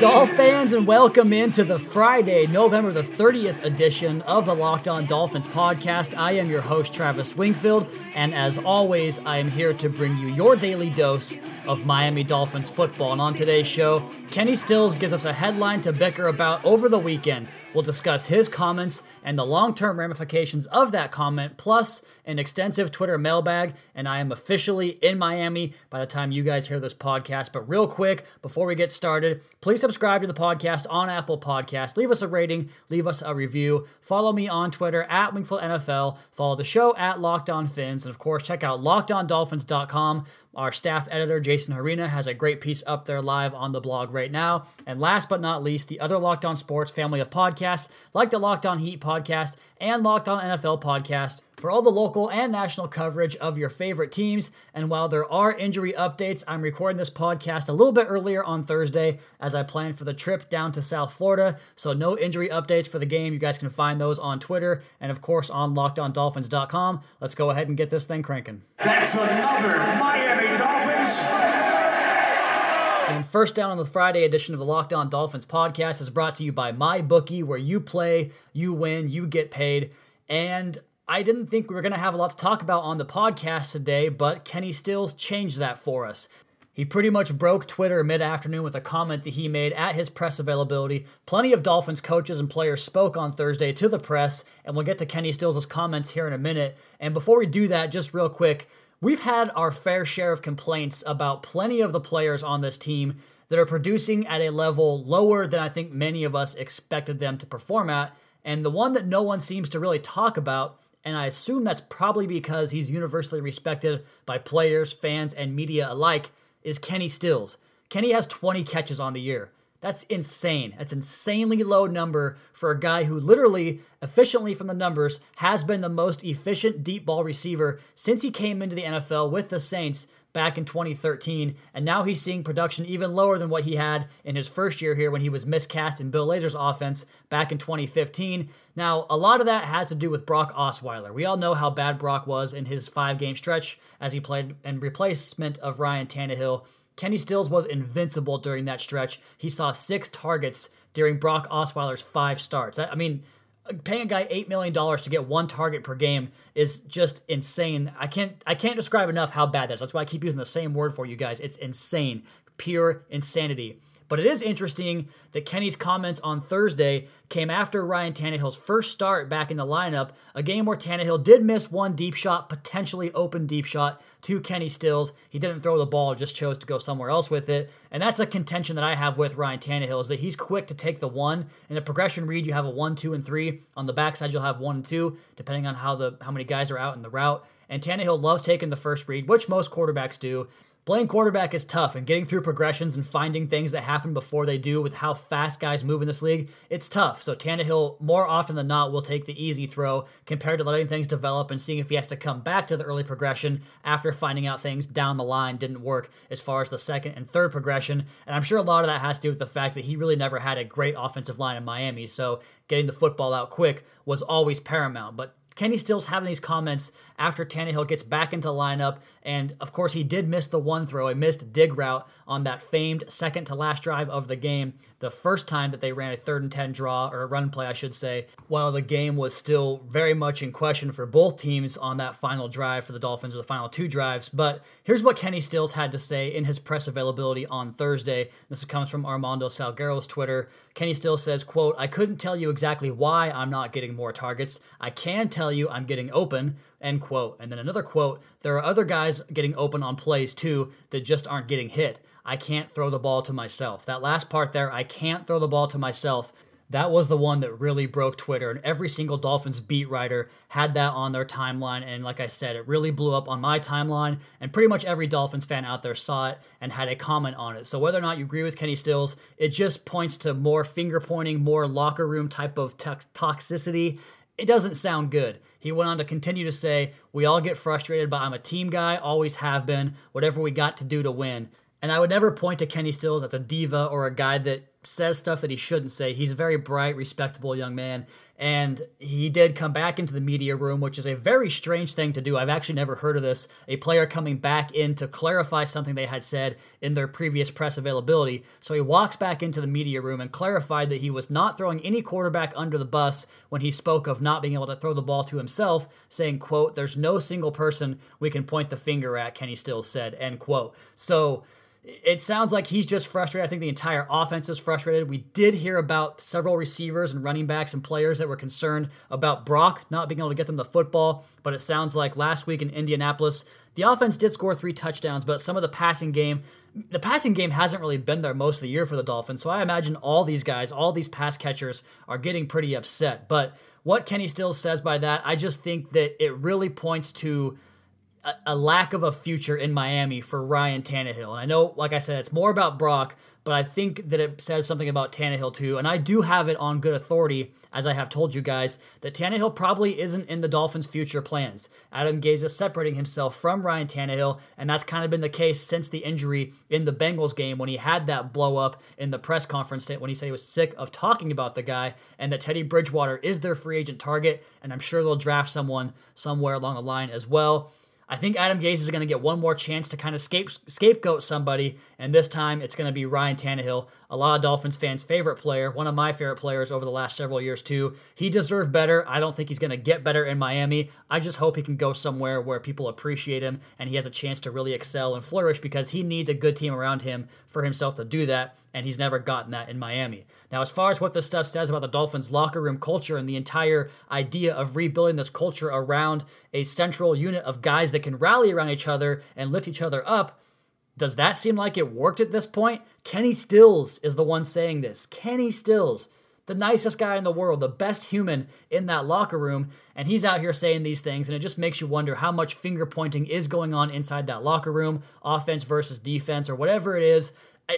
Doll fans, and welcome into the Friday, November the 30th edition of the Locked On Dolphins podcast. I am your host, Travis Wingfield, and as always, I am here to bring you your daily dose of Miami Dolphins football. And on today's show, Kenny Stills gives us a headline to bicker about over the weekend. We'll discuss his comments and the long term ramifications of that comment, plus an extensive Twitter mailbag. And I am officially in Miami by the time you guys hear this podcast. But real quick, before we get started, please subscribe to the podcast on Apple Podcasts. Leave us a rating, leave us a review. Follow me on Twitter at Wingfield NFL. Follow the show at Locked On Fins. And of course, check out lockedondolphins.com our staff editor, Jason Harina, has a great piece up there live on the blog right now. And last but not least, the other Locked On Sports family of podcasts, like the Locked On Heat podcast and Locked On NFL podcast, for all the local and national coverage of your favorite teams. And while there are injury updates, I'm recording this podcast a little bit earlier on Thursday as I plan for the trip down to South Florida. So, no injury updates for the game. You guys can find those on Twitter and, of course, on lockedondolphins.com. Let's go ahead and get this thing cranking. That's another Miami Dolphins. And first down on the Friday edition of the Locked On Dolphins podcast is brought to you by MyBookie, where you play, you win, you get paid. And I didn't think we were going to have a lot to talk about on the podcast today, but Kenny Stills changed that for us. He pretty much broke Twitter mid afternoon with a comment that he made at his press availability. Plenty of Dolphins coaches and players spoke on Thursday to the press, and we'll get to Kenny Stills' comments here in a minute. And before we do that, just real quick, we've had our fair share of complaints about plenty of the players on this team that are producing at a level lower than I think many of us expected them to perform at. And the one that no one seems to really talk about and I assume that's probably because he's universally respected by players, fans, and media alike, is Kenny Stills. Kenny has 20 catches on the year. That's insane. That's insanely low number for a guy who literally, efficiently from the numbers, has been the most efficient deep ball receiver since he came into the NFL with the Saints back in 2013, and now he's seeing production even lower than what he had in his first year here when he was miscast in Bill Lazor's offense back in 2015. Now, a lot of that has to do with Brock Osweiler. We all know how bad Brock was in his five game stretch as he played in replacement of Ryan Tannehill. Kenny Stills was invincible during that stretch. He saw six targets during Brock Osweiler's five starts. I mean, paying a guy eight million dollars to get one target per game is just insane. I can't I can't describe enough how bad that is. That's why I keep using the same word for you guys. It's insane, pure insanity. But it is interesting that Kenny's comments on Thursday came after Ryan Tannehill's first start back in the lineup, a game where Tannehill did miss one deep shot, potentially open deep shot to Kenny Stills. He didn't throw the ball, just chose to go somewhere else with it. And that's a contention that I have with Ryan Tannehill is that he's quick to take the one. In a progression read, you have a one, two, and three. On the backside, you'll have one and two, depending on how the how many guys are out in the route. And Tannehill loves taking the first read, which most quarterbacks do. Playing quarterback is tough, and getting through progressions and finding things that happen before they do with how fast guys move in this league, it's tough. So Tannehill, more often than not, will take the easy throw compared to letting things develop and seeing if he has to come back to the early progression after finding out things down the line didn't work as far as the second and third progression. And I'm sure a lot of that has to do with the fact that he really never had a great offensive line in Miami, so getting the football out quick was always paramount. But Kenny Stills having these comments after Tannehill gets back into lineup. And of course, he did miss the one throw, a missed dig route on that famed second to last drive of the game, the first time that they ran a third and 10 draw, or a run play, I should say, while the game was still very much in question for both teams on that final drive for the Dolphins, or the final two drives. But here's what Kenny Stills had to say in his press availability on Thursday. This comes from Armando Salguero's Twitter. Kenny Still says, quote, I couldn't tell you exactly why I'm not getting more targets. I can tell you I'm getting open. End quote. And then another quote There are other guys getting open on plays too that just aren't getting hit. I can't throw the ball to myself. That last part there, I can't throw the ball to myself. That was the one that really broke Twitter, and every single Dolphins beat writer had that on their timeline. And like I said, it really blew up on my timeline, and pretty much every Dolphins fan out there saw it and had a comment on it. So whether or not you agree with Kenny Stills, it just points to more finger pointing, more locker room type of toxicity it doesn't sound good. He went on to continue to say, We all get frustrated, but I'm a team guy, always have been, whatever we got to do to win. And I would never point to Kenny Stills as a diva or a guy that says stuff that he shouldn't say. He's a very bright, respectable young man. And he did come back into the media room, which is a very strange thing to do. I've actually never heard of this. A player coming back in to clarify something they had said in their previous press availability. So he walks back into the media room and clarified that he was not throwing any quarterback under the bus when he spoke of not being able to throw the ball to himself, saying, quote, there's no single person we can point the finger at, Kenny Still said, end quote. So it sounds like he's just frustrated. I think the entire offense is frustrated. We did hear about several receivers and running backs and players that were concerned about Brock not being able to get them the football, but it sounds like last week in Indianapolis, the offense did score three touchdowns, but some of the passing game, the passing game hasn't really been there most of the year for the Dolphins. So I imagine all these guys, all these pass catchers are getting pretty upset. But what Kenny Stills says by that, I just think that it really points to a, a lack of a future in Miami for Ryan Tannehill. And I know, like I said, it's more about Brock, but I think that it says something about Tannehill too. And I do have it on good authority, as I have told you guys, that Tannehill probably isn't in the Dolphins' future plans. Adam Gase is separating himself from Ryan Tannehill, and that's kind of been the case since the injury in the Bengals game when he had that blow up in the press conference when he said he was sick of talking about the guy and that Teddy Bridgewater is their free agent target, and I'm sure they'll draft someone somewhere along the line as well. I think Adam Gase is going to get one more chance to kind of scape, scapegoat somebody, and this time it's going to be Ryan Tannehill, a lot of Dolphins fans' favorite player, one of my favorite players over the last several years, too. He deserved better. I don't think he's going to get better in Miami. I just hope he can go somewhere where people appreciate him and he has a chance to really excel and flourish because he needs a good team around him for himself to do that and he's never gotten that in Miami. Now, as far as what this stuff says about the Dolphins' locker room culture and the entire idea of rebuilding this culture around a central unit of guys that can rally around each other and lift each other up, does that seem like it worked at this point? Kenny Stills is the one saying this. Kenny Stills, the nicest guy in the world, the best human in that locker room, and he's out here saying these things, and it just makes you wonder how much finger pointing is going on inside that locker room, offense versus defense, or whatever it is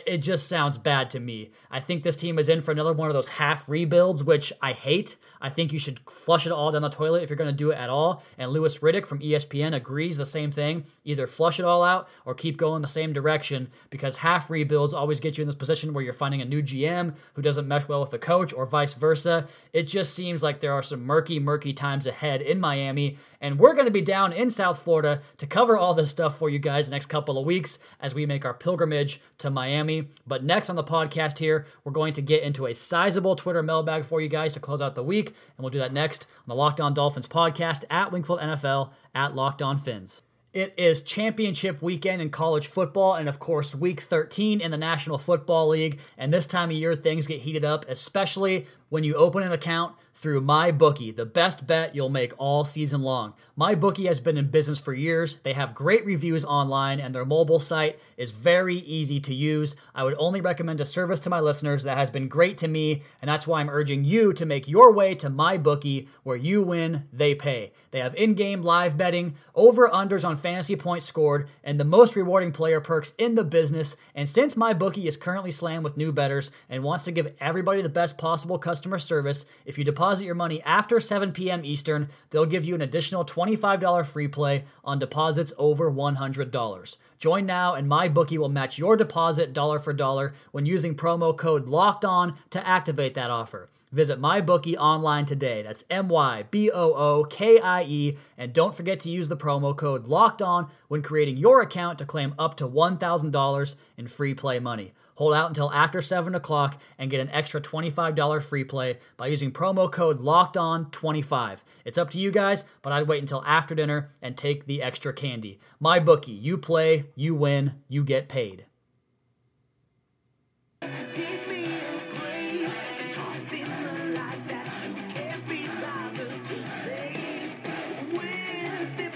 it just sounds bad to me. I think this team is in for another one of those half rebuilds, which I hate. I think you should flush it all down the toilet if you're going to do it at all. And Louis Riddick from ESPN agrees the same thing. Either flush it all out or keep going the same direction because half rebuilds always get you in this position where you're finding a new GM who doesn't mesh well with the coach or vice versa. It just seems like there are some murky, murky times ahead in Miami. And we're going to be down in South Florida to cover all this stuff for you guys the next couple of weeks as we make our pilgrimage to Miami. But next on the podcast here, we're going to get into a sizable Twitter mailbag for you guys to close out the week. And we'll do that next on the Locked On Dolphins podcast at Wingfield NFL at Locked On Fins. It is championship weekend in college football, and of course, week 13 in the National Football League. And this time of year, things get heated up, especially when you open an account through MyBookie, the best bet you'll make all season long. MyBookie has been in business for years. They have great reviews online, and their mobile site is very easy to use. I would only recommend a service to my listeners that has been great to me, and that's why I'm urging you to make your way to MyBookie, where you win, they pay. They have in game live betting, over unders on fantasy points scored, and the most rewarding player perks in the business. And since MyBookie is currently slammed with new betters and wants to give everybody the best possible customer service, if you deposit deposit your money after 7 p.m. Eastern, they'll give you an additional $25 free play on deposits over $100. Join now and MyBookie will match your deposit dollar for dollar when using promo code LOCKED ON to activate that offer. Visit MyBookie online today. That's M Y B O O K I E. And don't forget to use the promo code LOCKED ON when creating your account to claim up to $1,000 in free play money. Hold out until after 7 o'clock and get an extra $25 free play by using promo code LOCKEDON25. It's up to you guys, but I'd wait until after dinner and take the extra candy. My bookie, you play, you win, you get paid.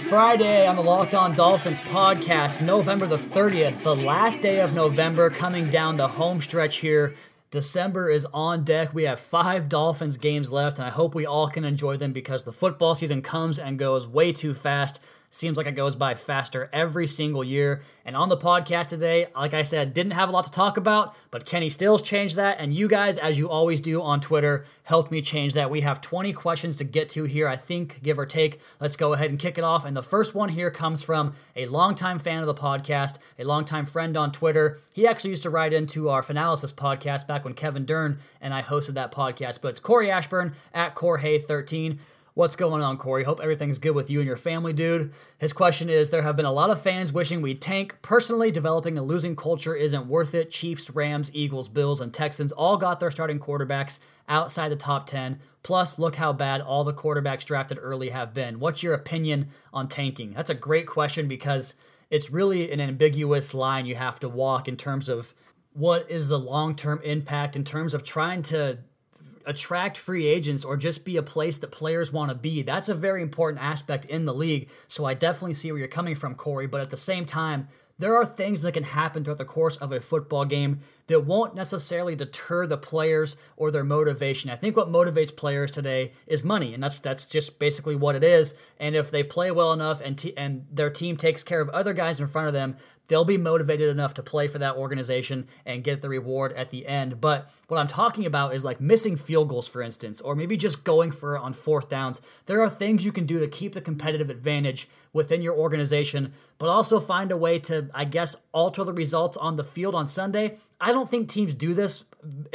Friday on the Locked On Dolphins podcast, November the 30th, the last day of November, coming down the home stretch here. December is on deck. We have five Dolphins games left, and I hope we all can enjoy them because the football season comes and goes way too fast. Seems like it goes by faster every single year. And on the podcast today, like I said, didn't have a lot to talk about, but Kenny Stills changed that. And you guys, as you always do on Twitter, helped me change that. We have 20 questions to get to here, I think, give or take. Let's go ahead and kick it off. And the first one here comes from a longtime fan of the podcast, a longtime friend on Twitter. He actually used to write into our Finalysis podcast back when Kevin Dern and I hosted that podcast. But it's Corey Ashburn at Corey13. What's going on, Corey? Hope everything's good with you and your family, dude. His question is There have been a lot of fans wishing we'd tank. Personally, developing a losing culture isn't worth it. Chiefs, Rams, Eagles, Bills, and Texans all got their starting quarterbacks outside the top 10. Plus, look how bad all the quarterbacks drafted early have been. What's your opinion on tanking? That's a great question because it's really an ambiguous line you have to walk in terms of what is the long term impact in terms of trying to attract free agents or just be a place that players want to be. That's a very important aspect in the league. So I definitely see where you're coming from, Corey. But at the same time, there are things that can happen throughout the course of a football game that won't necessarily deter the players or their motivation. I think what motivates players today is money, and that's that's just basically what it is. And if they play well enough and t- and their team takes care of other guys in front of them, they'll be motivated enough to play for that organization and get the reward at the end. But what I'm talking about is like missing field goals, for instance, or maybe just going for on fourth downs. There are things you can do to keep the competitive advantage within your organization, but also find a way to, I guess, alter the results on the field on Sunday. I don't think teams do this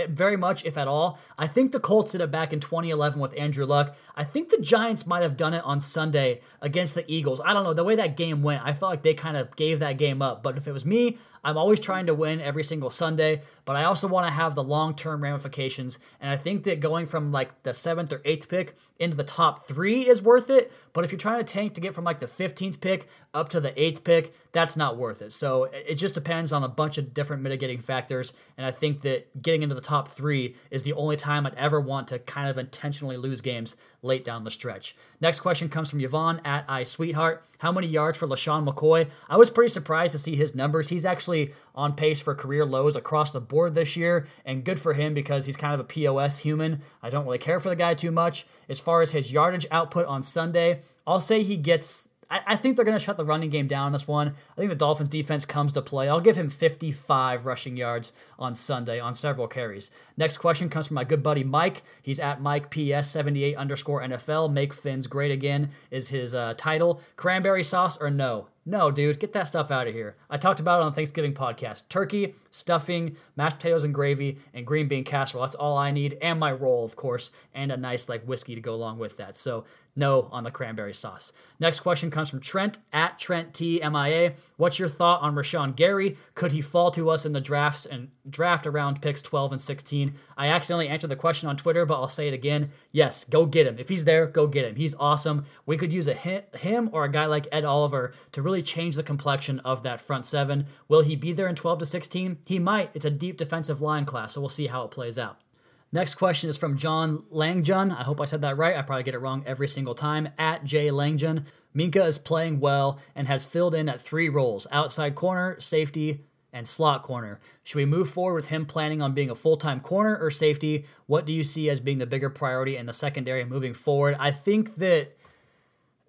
very much, if at all. I think the Colts did it back in 2011 with Andrew Luck. I think the Giants might have done it on Sunday against the Eagles. I don't know. The way that game went, I felt like they kind of gave that game up. But if it was me, I'm always trying to win every single Sunday, but I also want to have the long term ramifications. And I think that going from like the seventh or eighth pick into the top three is worth it. But if you're trying to tank to get from like the 15th pick up to the eighth pick, that's not worth it. So it just depends on a bunch of different mitigating factors. And I think that getting into the top three is the only time I'd ever want to kind of intentionally lose games late down the stretch. Next question comes from Yvonne at I Sweetheart. How many yards for LeSean McCoy? I was pretty surprised to see his numbers. He's actually on pace for career lows across the board this year, and good for him because he's kind of a POS human. I don't really care for the guy too much. As far as his yardage output on Sunday, I'll say he gets I, I think they're going to shut the running game down on this one. I think the Dolphins defense comes to play. I'll give him 55 rushing yards on Sunday on several carries. Next question comes from my good buddy Mike. He's at Mike PS78 underscore NFL. Make Fins great again is his uh, title. Cranberry sauce or no? No, dude, get that stuff out of here. I talked about it on Thanksgiving podcast. Turkey, stuffing, mashed potatoes and gravy, and green bean casserole. That's all I need, and my roll, of course, and a nice like whiskey to go along with that. So no on the cranberry sauce. Next question comes from Trent at Trent T M I A. What's your thought on Rashan Gary? Could he fall to us in the drafts and draft around picks 12 and 16? I accidentally answered the question on Twitter, but I'll say it again. Yes, go get him. If he's there, go get him. He's awesome. We could use a hint him or a guy like Ed Oliver to really change the complexion of that front seven. Will he be there in 12 to 16? He might. It's a deep defensive line class, so we'll see how it plays out. Next question is from John Langjun. I hope I said that right. I probably get it wrong every single time. At J Langjun. Minkah is playing well and has filled in at three roles outside corner, safety, and slot corner. Should we move forward with him planning on being a full time corner or safety? What do you see as being the bigger priority in the secondary moving forward? I think that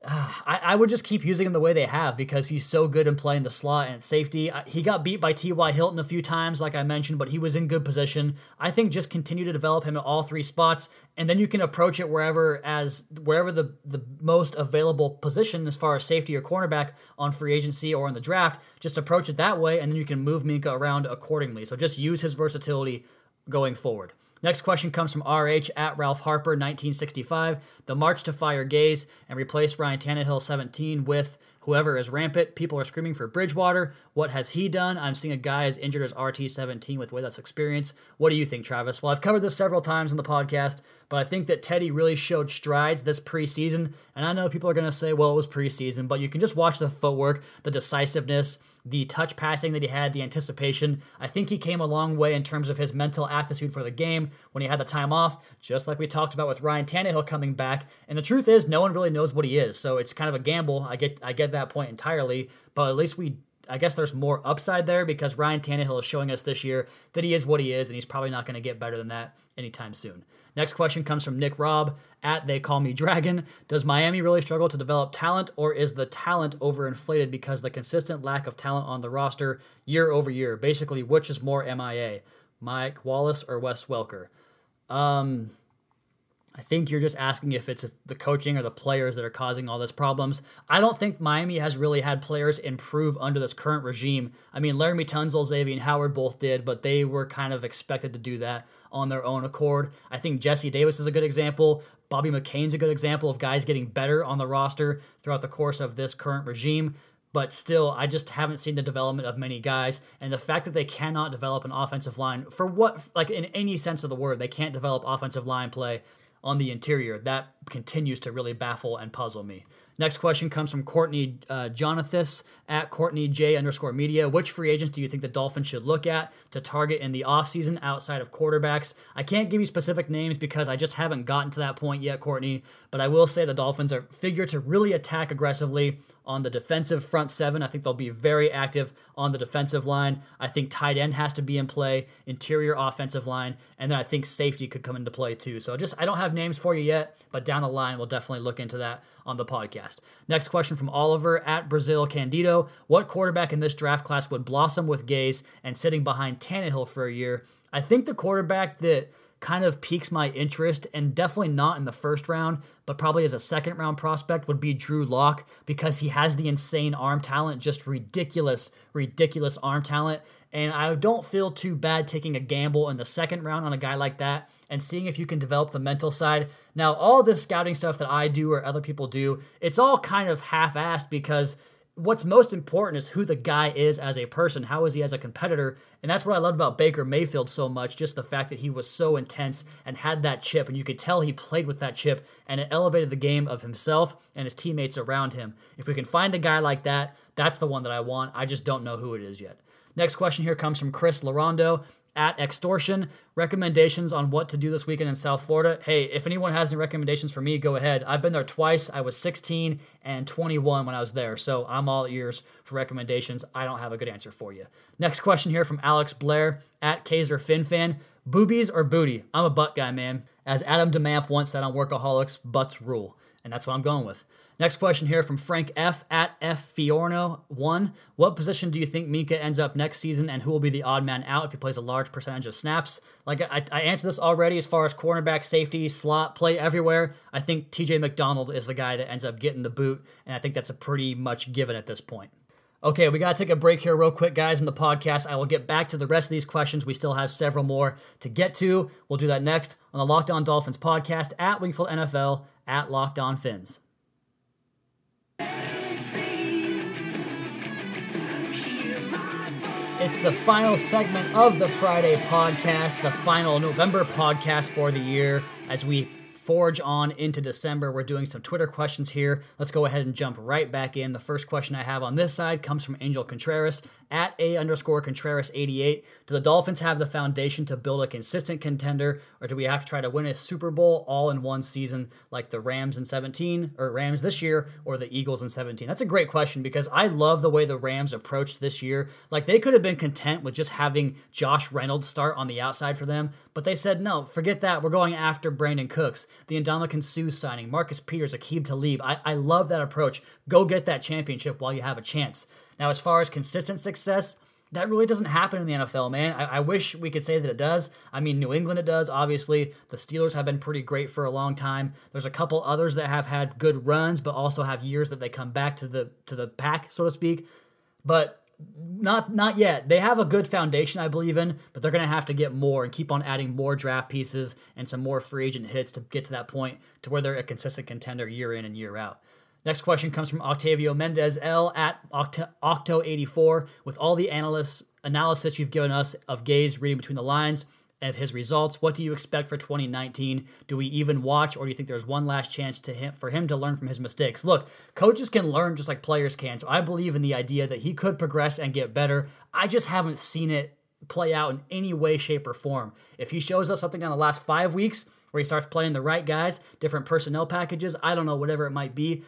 I, I, would just keep using him the way they have because he's so good in playing the slot and safety. He got beat by T.Y. Hilton a few times, like I mentioned, but he was in good position. I think just continue to develop him at all three spots, and then you can approach it wherever as wherever the the most available position as far as safety or cornerback on free agency or in the draft. Just approach it that way, and then you can move Minkah around accordingly. So just use his versatility going forward. Next question comes from RH at Ralph Harper, 1965. The march to fire Gase and replace Ryan Tannehill 17 with whoever is rampant. People are screaming for Bridgewater. What has he done? I'm seeing a guy as injured as RT17 with way less experience. What do you think, Travis? Well, I've covered this several times on the podcast, but I think that Teddy really showed strides this preseason. And I know people are going to say, well, it was preseason, but you can just watch the footwork, the decisiveness, the touch passing that he had, the anticipation. I think he came a long way in terms of his mental aptitude for the game when he had the time off, just like we talked about with Ryan Tannehill coming back. And the truth is, no one really knows what he is, so it's kind of a gamble. I get I get that point entirely, but at least we I guess there's more upside there because Ryan Tannehill is showing us this year that he is what he is, and he's probably not going to get better than that anytime soon. Next question comes from Nick Robb at They Call Me Dragon. Does Miami really struggle to develop talent, or is the talent overinflated because the consistent lack of talent on the roster year over year? Basically, which is more MIA, Mike Wallace or Wes Welker? Um, I think you're just asking if it's the coaching or the players that are causing all these problems. I don't think Miami has really had players improve under this current regime. I mean, Laremy Tunsil, Xavier Howard both did, but they were kind of expected to do that on their own accord. I think Jesse Davis is a good example. Bobby McCain's a good example of guys getting better on the roster throughout the course of this current regime but still, I just haven't seen the development of many guys. And the fact that they cannot develop an offensive line for what, like in any sense of the word, they can't develop offensive line play on the interior. That continues to really baffle and puzzle me. Next question comes from Courtney uh, at Courtney J underscore media. Which free agents do you think the Dolphins should look at to target in the offseason outside of quarterbacks? I can't give you specific names because I just haven't gotten to that point yet, Courtney, but I will say the Dolphins are figure to really attack aggressively on the defensive front seven. I think they'll be very active on the defensive line. I think tight end has to be in play, interior offensive line, and then I think safety could come into play too. So just I don't have names for you yet, but down the line we'll definitely look into that on the podcast. Next question from Oliver at Brazil Candido. What quarterback in this draft class would blossom with Gase and sitting behind Tannehill for a year? I think the quarterback that kind of piques my interest, and definitely not in the first round, but probably as a second round prospect, would be Drew Lock because he has the insane arm talent, just ridiculous, ridiculous arm talent. And I don't feel too bad taking a gamble in the second round on a guy like that and seeing if you can develop the mental side. Now, all this scouting stuff that I do or other people do, it's all kind of half assed because what's most important is who the guy is as a person. How is he as a competitor? And that's what I loved about Baker Mayfield so much, just the fact that he was so intense and had that chip. And you could tell he played with that chip and it elevated the game of himself and his teammates around him. If we can find a guy like that, that's the one that I want. I just don't know who it is yet. Next question here comes from Chris Larondo at Extortion. Recommendations on what to do this weekend in South Florida. Hey, if anyone has any recommendations for me, go ahead. I've been there twice. I was 16 and 21 when I was there, so I'm all ears for recommendations. I don't have a good answer for you. Next question here from Alex Blair at Kaiser FinFan. Boobies or booty? I'm a butt guy, man. As Adam DeMamp once said on Workaholics, butts rule. And that's what I'm going with. Next question here from Frank F at F Fiorno one. What position do you think Minkah ends up next season, and who will be the odd man out if he plays a large percentage of snaps? Like I, I answered this already as far as cornerback, safety, slot, play everywhere. I think T.J. McDonald is the guy that ends up getting the boot, and I think that's a pretty much given at this point. Okay, we got to take a break here, real quick, guys, in the podcast. I will get back to the rest of these questions. We still have several more to get to. We'll do that next on the Locked On Dolphins podcast at Wingfield NFL at Locked On Fins. It's the final segment of the Friday podcast, the final November podcast for the year as we forge on into December. We're doing some Twitter questions here. Let's go ahead and jump right back in. The first question I have on this side comes from Angel Contreras at A underscore Contreras 88. Do the Dolphins have the foundation to build a consistent contender, or do we have to try to win a Super Bowl all in one season like the Rams in 17 or Rams this year or the Eagles in 17? That's a great question because I love the way the Rams approached this year. Like they could have been content with just having Josh Reynolds start on the outside for them, but they said, no, forget that. We're going after Brandin Cooks the Ndamukong Suh signing, Marcus Peters, Aqib Talib. I, I love that approach. Go get that championship while you have a chance. Now, as far as consistent success, that really doesn't happen in the NFL, man. I, I, wish we could say that it does. I mean, New England it does, obviously. The Steelers have been pretty great for a long time. There's a couple others that have had good runs, but also have years that they come back to the to the pack, so to speak. But not not yet. They have a good foundation, I believe in, but they're going to have to get more and keep on adding more draft pieces and some more free agent hits to get to that point to where they're a consistent contender year in and year out. Next question comes from Octavio Mendez L at Octo84. With all the analysts analysis you've given us of Gase reading between the lines, of his results. What do you expect for 2019? Do we even watch, or do you think there's one last chance to him for him to learn from his mistakes? Look, coaches can learn just like players can, so I believe in the idea that he could progress and get better. I just haven't seen it play out in any way, shape, or form. If he shows us something in the last five weeks where he starts playing the right guys, different personnel packages, I don't know, whatever it might be,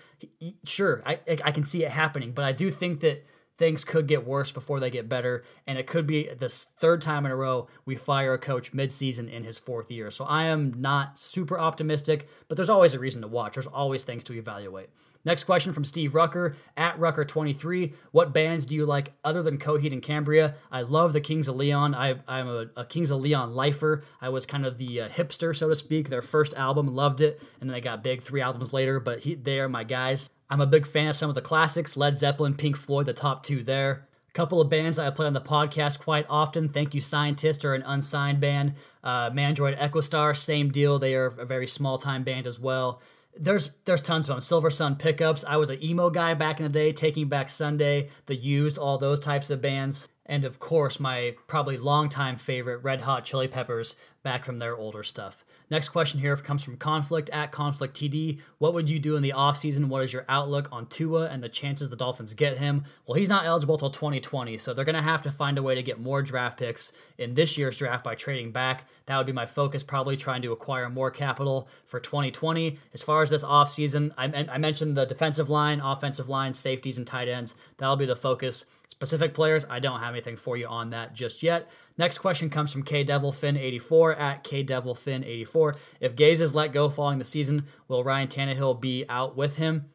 sure, I, I can see it happening, but I do think that things could get worse before they get better. And it could be the third time in a row we fire a coach midseason in his fourth year. So I am not super optimistic, but there's always a reason to watch. There's always things to evaluate. Next question from Steve Rucker at Rucker23. What bands do you like other than Coheed and Cambria? I love the Kings of Leon. I, am a, a, Kings of Leon lifer. I was kind of the uh, hipster, so to speak. Their first album, loved it, and then they got big three albums later, but he, they are my guys. I'm a big fan of some of the classics Led Zeppelin, Pink Floyd, the top two there. Couple of bands that I play on the podcast quite often. Thank You Scientist, or an unsigned band. Uh, Mandroid Echostar, same deal. They are a very small time band as well there's there's tons of them. Silversun Pickups. I was an emo guy back in the day, Taking Back Sunday, The Used, all those types of bands. And of course, my probably longtime favorite, Red Hot Chili Peppers, back from their older stuff. Next question here comes from Conflict at Conflict TD. What would you do in the offseason? What is your outlook on Tua and the chances the Dolphins get him? Well, he's not eligible till 2020, so they're going to have to find a way to get more draft picks in this year's draft by trading back. That would be my focus, probably trying to acquire more capital for 2020. As far as this offseason, I, I mentioned the defensive line, offensive line, safeties, and tight ends. That'll be the focus. Specific players, I don't have anything for you on that just yet. Next question comes from K Devil KDevilFin84 at K Devil KDevilFin84. If Gase is let go following the season, will Ryan Tannehill be out with him?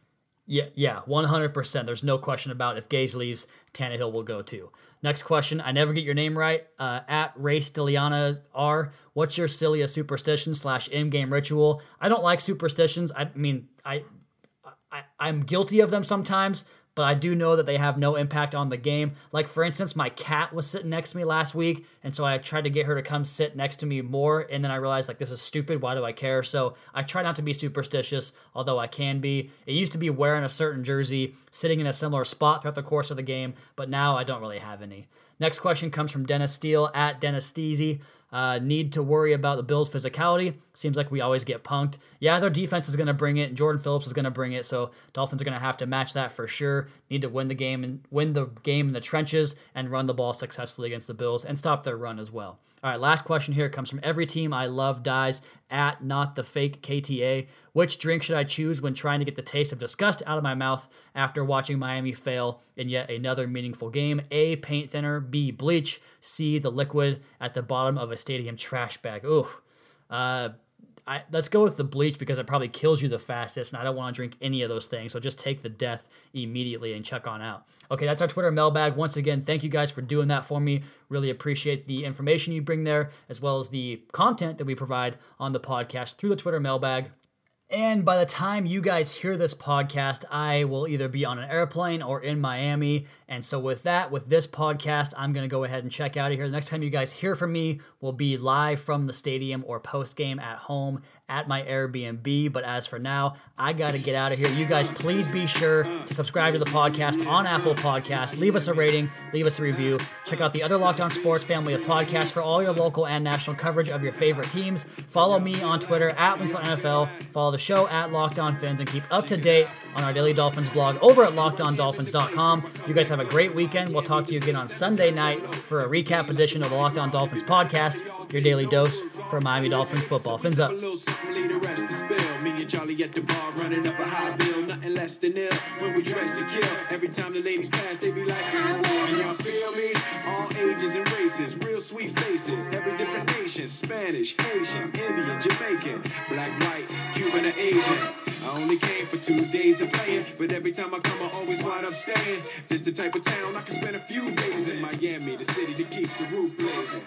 Yeah, yeah, 100%. There's no question about if Gase leaves, Tannehill will go too. Next question. I never get your name right. Uh, at Race Deliana R. What's your silly superstition slash in-game ritual? I don't like superstitions. I mean, I, I I'm guilty of them sometimes, but I do know that they have no impact on the game. Like, for instance, my cat was sitting next to me last week, and so I tried to get her to come sit next to me more, and then I realized, like, this is stupid. Why do I care? So I try not to be superstitious, although I can be. It used to be wearing a certain jersey, sitting in a similar spot throughout the course of the game, but now I don't really have any. Next question comes from Dennis Steele at Dennis Steezy. Uh, need to worry about the Bills' physicality. Seems like we always get punked. Yeah, their defense is going to bring it. Jordan Phillips is going to bring it. So Dolphins are going to have to match that for sure. Need to win the game and win the game in the trenches and run the ball successfully against the Bills and stop their run as well. All right, last question here comes from every team I love dies at not the fake KTA. Which drink should I choose when trying to get the taste of disgust out of my mouth after watching Miami fail in yet another meaningful game? A. Paint thinner. B. Bleach. C. The liquid at the bottom of a stadium trash bag. Ooh. Uh, I, let's go with the bleach because it probably kills you the fastest, and I don't want to drink any of those things. So just take the death immediately and check on out. Okay, that's our Twitter mailbag. Once again, thank you guys for doing that for me. Really appreciate the information you bring there, as well as the content that we provide on the podcast through the Twitter mailbag. And by the time you guys hear this podcast, I will either be on an airplane or in Miami. And so, with that, with this podcast, I'm going to go ahead and check out of here. The next time you guys hear from me will be live from the stadium or post game at home at my Airbnb. But as for now, I got to get out of here. You guys, please be sure to subscribe to the podcast on Apple Podcasts. Leave us a rating, leave us a review. Check out the other Locked On Sports family of podcasts for all your local and national coverage of your favorite teams. Follow me on Twitter at Wingfield NFL. Follow the show at Locked On Fins and keep up to date on our Daily Dolphins blog over at LockedOnDolphins.com. You guys have a great weekend. We'll talk to you again on Sunday night for a recap edition of the Locked On Dolphins podcast, your daily dose for Miami Dolphins football. Fins up. Less ill. When we dress to kill, every time the ladies pass, they be like, and y'all feel me? All ages and races, real sweet faces, every different nation, Spanish, Haitian, Indian, Jamaican, black, white, Cuban, or Asian. I only came for two days of playing, but every time I come, I always wind up staying. Just the type of town I can spend a few days in Miami, the city that keeps the roof blazing.